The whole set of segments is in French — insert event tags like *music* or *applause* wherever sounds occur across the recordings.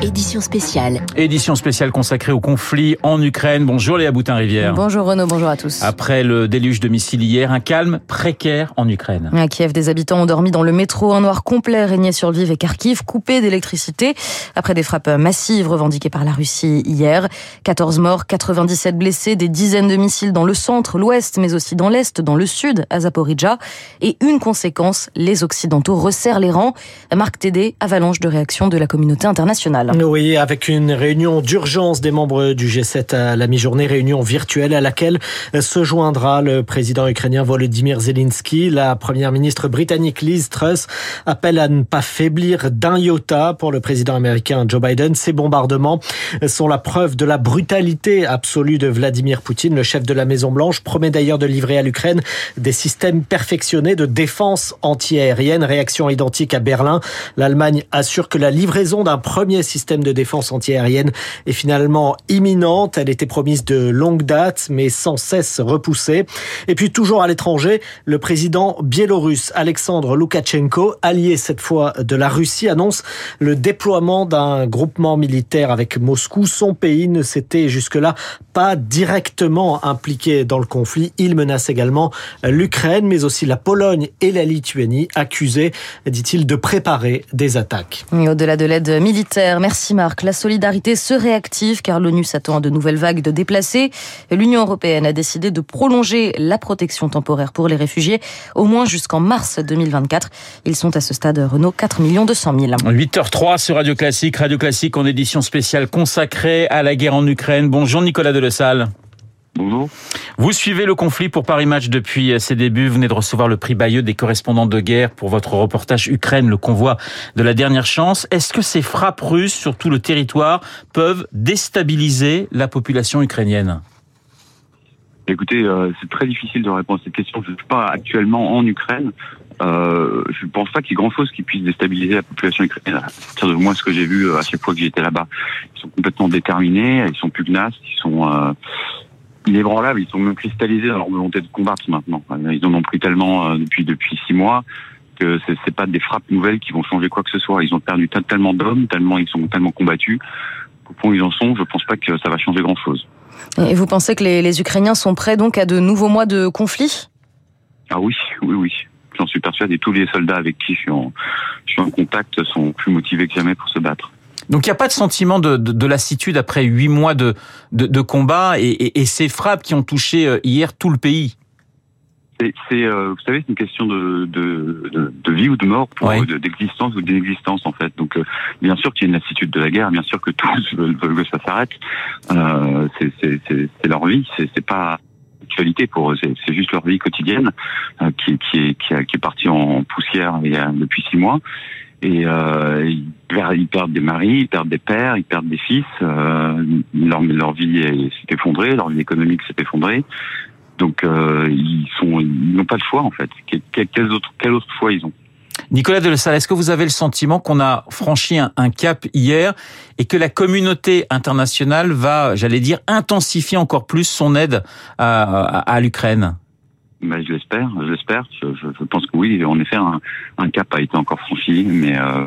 Édition spéciale. Édition spéciale consacrée au conflit en Ukraine. Bonjour Léa Boutin-Rivière. Bonjour Renaud, bonjour à tous. Après le déluge de missiles hier, un calme précaire en Ukraine. À Kiev, des habitants ont dormi dans le métro. Un noir complet régnait sur Lviv et Kharkiv, coupé d'électricité après des frappes massives revendiquées par la Russie hier. 14 morts, 97 blessés, des dizaines de missiles dans le centre, l'ouest, mais aussi dans l'est, dans le sud, à Zaporizhia. Et une conséquence, les Occidentaux resserrent les rangs. Marc Tédé, avalanche de réaction de la communauté internationale. Oui, avec une réunion d'urgence des membres du G7 à la mi-journée, réunion virtuelle à laquelle se joindra le président ukrainien Volodymyr Zelensky. La première ministre britannique Liz Truss appelle à ne pas faiblir d'un iota pour le président américain Joe Biden. Ces bombardements sont la preuve de la brutalité absolue de Vladimir Poutine. Le chef de la Maison-Blanche promet d'ailleurs de livrer à l'Ukraine des systèmes perfectionnés de défense antiaérienne. Réaction identique à Berlin. L'Allemagne assure que la livraison d'un premier système système de défense antiaérienne est finalement imminente. Elle était promise de longue date, mais sans cesse repoussée. Et puis toujours à l'étranger, le président biélorusse Alexandre Loukachenko, allié cette fois de la Russie, annonce le déploiement d'un groupement militaire avec Moscou. Son pays ne s'était jusque-là pas directement impliqué dans le conflit. Il menace également l'Ukraine, mais aussi la Pologne et la Lituanie, accusées, dit-il, de préparer des attaques. Au-delà de l'aide militaire, Merci Marc. La solidarité se réactive car l'ONU s'attend à de nouvelles vagues de déplacés. L'Union européenne a décidé de prolonger la protection temporaire pour les réfugiés au moins jusqu'en mars 2024. Ils sont à ce stade, Renault, 4 millions 200 000. 8h03 sur Radio Classique. Radio Classique en édition spéciale consacrée à la guerre en Ukraine. Bonjour Nicolas Delessal. Bonjour. Vous suivez le conflit pour Paris Match depuis ses débuts. Vous venez de recevoir le prix Bayeux des correspondants de guerre pour votre reportage Ukraine, le convoi de la dernière chance. Est-ce que ces frappes russes sur tout le territoire peuvent déstabiliser la population ukrainienne? Écoutez, euh, c'est très difficile de répondre à cette question. Je ne suis pas actuellement en Ukraine. Euh, je ne pense pas qu'il y ait grand-chose qui puisse déstabiliser la population ukrainienne. À partir de moi, ce que j'ai vu euh, à chaque fois que j'étais là-bas, ils sont complètement déterminés, ils sont pugnaces, ils sont euh, inébranlables, ils sont même cristallisés dans leur volonté de combattre maintenant. Ils en ont pris tellement euh, depuis depuis six mois que c'est, pas des frappes nouvelles qui vont changer quoi que ce soit. Ils ont perdu tellement d'hommes, tellement ils sont tellement combattus. Au point où ils en sont, je pense pas que ça va changer grand-chose. Et vous pensez que les, les Ukrainiens sont prêts donc à de nouveaux mois de conflit Ah oui, oui, oui. J'en suis persuadé. Tous les soldats avec qui je suis en, je suis en contact sont plus motivés que jamais pour se battre. Donc il n'y a pas de sentiment de, de, de lassitude après huit mois de, de, de combat et, et, et, ces frappes qui ont touché euh, hier tout le pays. C'est, euh, vous savez, c'est une question de, de, de, vie ou de mort, pour, Ouais. de- d'existence ou d'inexistence en fait. Donc euh, bien sûr qu'il y a une lassitude de la guerre, bien sûr que tous *laughs* veulent, que ça s'arrête. Euh, c'est, c'est, c'est, c'est leur vie, c'est, c'est pas actualité pour eux, c'est, juste leur vie quotidienne euh, qui, qui, est, qui, a- qui est partie en poussière il y a, depuis six mois. Et euh, ils, perdent, des maris, ils perdent des pères, ils perdent des fils. Euh, leur, vie est- s'est effondrée, leur vie économique s'est effondrée. Donc euh, ils sont, ils n'ont pas le choix en fait. Quel, quel autre, quel autre choix ils ont? Nicolas Delessal, est-ce que vous avez le sentiment qu'on a franchi un, un cap hier et que la communauté internationale va, j'allais dire, intensifier encore plus son aide à, à, à l'Ukraine? Ben, je l'espère, je l'espère. Je, je, je pense que oui, en effet, un, un cap a été encore franchi, mais euh,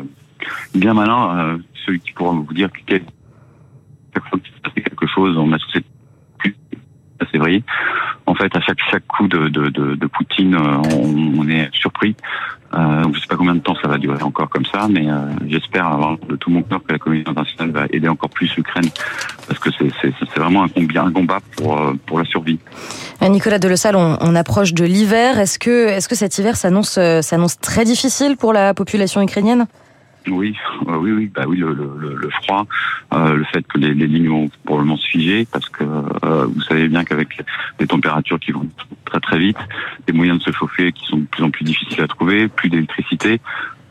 bien malin, euh, celui qui pourra vous dire que chaque fois qu'il se passe quelque chose, on a été plus c'est vrai. En fait, à chaque chaque coup de, de, de, de Poutine, euh, on, on est surpris. Euh, je sais pas combien de temps ça va durer encore comme ça, mais euh, j'espère avoir de tout mon cœur que la communauté internationale va aider encore plus l'Ukraine, parce que c'est vraiment un combat, un combat pour euh, pour la survie. Euh, Nicolas Delessal, on, on approche de l'hiver. Est-ce que, est-ce que cet hiver euh, s'annonce très difficile pour la population ukrainienne? Oui, euh, oui, oui, bah oui, le, le, le- froid, euh, le fait que les, les lignes vont probablement se figer, parce que euh, vous savez bien qu'avec les températures qui vont très très vite, des moyens de se chauffer qui sont de plus en plus difficiles à trouver, plus d'électricité,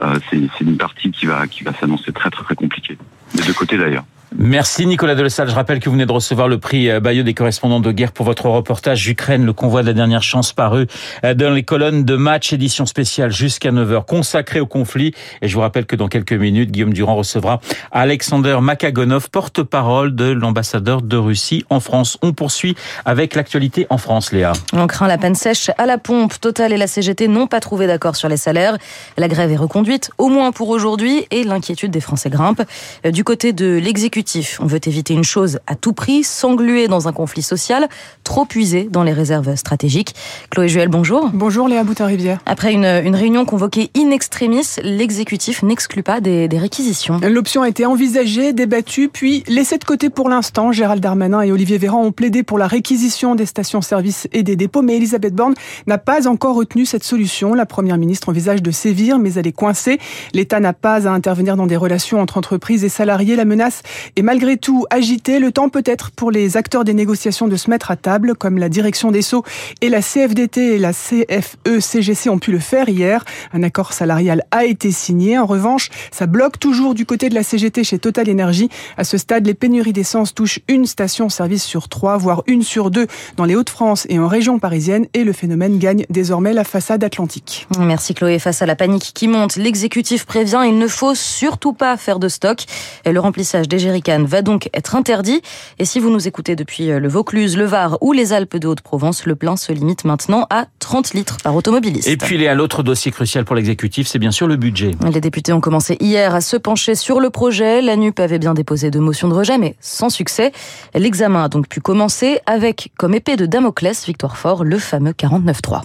euh, c'est une partie qui va qui va s'annoncer très très très compliquée. Des deux côtés d'ailleurs. Merci Nicolas Delesalle. Je rappelle que vous venez de recevoir le prix euh, Bayeux des correspondants de guerre pour votre reportage Ukraine, le convoi de la dernière chance paru euh, dans les colonnes de match édition spéciale jusqu'à 9h consacré au conflit. Et je vous rappelle que dans quelques minutes, Guillaume Durand recevra Alexander Makagonov, porte-parole de l'ambassadeur de Russie en France. On poursuit avec l'actualité en France, Léa. On craint la panne sèche à la pompe. Total et la CGT n'ont pas trouvé d'accord sur les salaires. La grève est reconduite, au moins pour aujourd'hui, et l'inquiétude des Français grimpe. Euh, du côté de l'exécutif, on veut éviter une chose à tout prix, s'engluer dans un conflit social, trop puisé dans les réserves stratégiques. Chloé Juel, bonjour. Bonjour Léa Boutin-Rivière. Après une, réunion convoquée in extremis, l'exécutif n'exclut pas des, réquisitions. L'option a été envisagée, débattue, puis laissée de côté pour l'instant. Gérald Darmanin et Olivier Véran ont plaidé pour la réquisition des stations-service et des dépôts, mais Elisabeth Borne n'a pas encore retenu cette solution. La première ministre envisage de sévir, mais elle est coincée. L'État n'a pas à intervenir dans des relations entre entreprises et salariés. La menace et malgré tout agité. Le temps peut-être pour les acteurs des négociations de se mettre à table, comme la direction des Sceaux et la CFDT et la CFE-CGC ont pu le faire hier. Un accord salarial a été signé. En revanche, ça bloque toujours du côté de la CGT chez Total Energy. À ce stade, les pénuries d'essence touchent une station-service sur trois, voire une sur deux dans les Hauts-de-France et en région parisienne. Et le phénomène gagne désormais la façade atlantique. Merci Chloé. Face à la panique qui monte, l'exécutif prévient il ne faut surtout pas faire de stock. Le remplissage des va donc être interdit. Et si vous nous écoutez depuis euh, le Vaucluse, le Var ou les Alpes de Haute-Provence, le plein se limite maintenant à 30 litres par automobiliste. Et puis, il y a l'autre dossier crucial pour l'exécutif, c'est bien sûr le budget. Les députés ont commencé hier à se pencher sur le projet. La NUP avait bien déposé deux motions de rejet, mais sans succès. L'examen a donc pu commencer avec, comme épée de Damoclès, Victoire Fort, le fameux 49-3.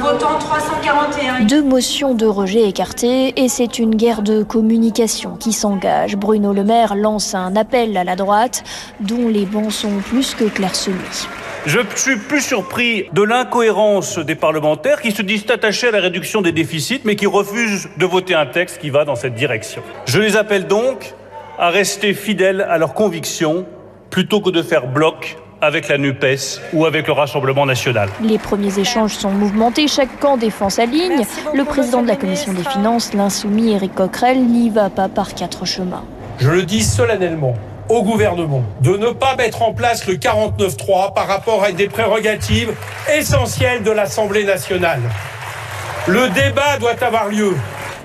Votant 341. Deux motions de rejet écartées et c'est une guerre de communication qui s'engage. Bruno Le Maire lance un appel à la droite dont les bancs sont plus que clairsemés. Je suis plus surpris de l'incohérence des parlementaires qui se disent attachés à la réduction des déficits mais qui refusent de voter un texte qui va dans cette direction. Je les appelle donc à rester fidèles à leurs convictions plutôt que de faire bloc avec la NUPES ou avec le Rassemblement national. Les premiers échanges sont mouvementés, chaque camp défend sa ligne. Le président de la Commission des Finances, l'insoumis Éric Coquerel, n'y va pas par quatre chemins. Je le dis solennellement au gouvernement de ne pas mettre en place le 49-3 par rapport à des prérogatives essentielles de l'Assemblée nationale. Le débat doit avoir lieu.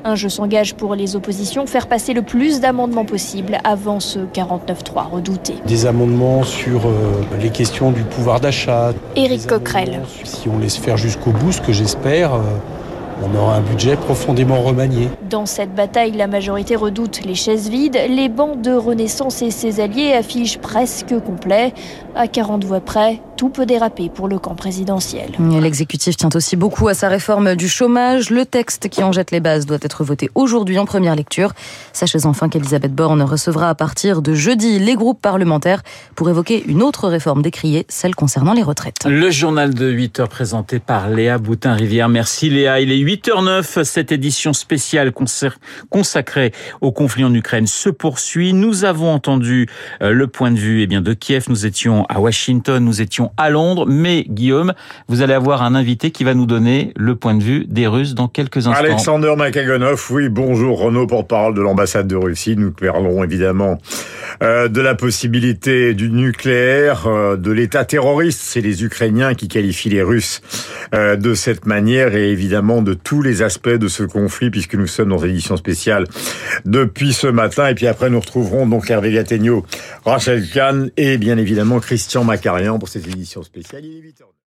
Un jeu s'engage pour les oppositions, faire passer le plus d'amendements possible avant ce 49-3 redouté. Des amendements sur euh, les questions du pouvoir d'achat. Éric Coquerel. Si on laisse faire jusqu'au bout, ce que j'espère, euh, on aura un budget profondément remanié. Dans cette bataille, la majorité redoute les chaises vides. Les bancs de Renaissance et ses alliés affichent presque complet. À 40 voix près, tout peut déraper pour le camp présidentiel. L'exécutif tient aussi beaucoup à sa réforme du chômage. Le texte qui en jette les bases doit être voté aujourd'hui en première lecture. Sachez enfin qu'Elisabeth Borne recevra à partir de jeudi les groupes parlementaires pour évoquer une autre réforme décriée, celle concernant les retraites. Le journal de 8 heures présenté par Léa Boutin-Rivière. Merci Léa. Il est 8h09. Cette édition spéciale consacrée au conflit en Ukraine se poursuit. Nous avons entendu euh, le point de vue eh bien, de Kiev. Nous étions à Washington, nous étions à Londres. Mais Guillaume, vous allez avoir un invité qui va nous donner le point de vue des Russes dans quelques instants. Alexander Makagonov, oui, bonjour Renaud, porte-parole de l'ambassade de Russie. Nous parlons évidemment euh, de la possibilité du nucléaire, euh, de l'État terroriste. C'est les Ukrainiens qui qualifient les Russes de cette manière et évidemment de tous les aspects de ce conflit puisque nous sommes dans une édition spéciale depuis ce matin. Et puis après, nous retrouverons donc Hervé Gattegno, Rachel Kahn et bien évidemment Christian Macarian pour cette édition spéciale.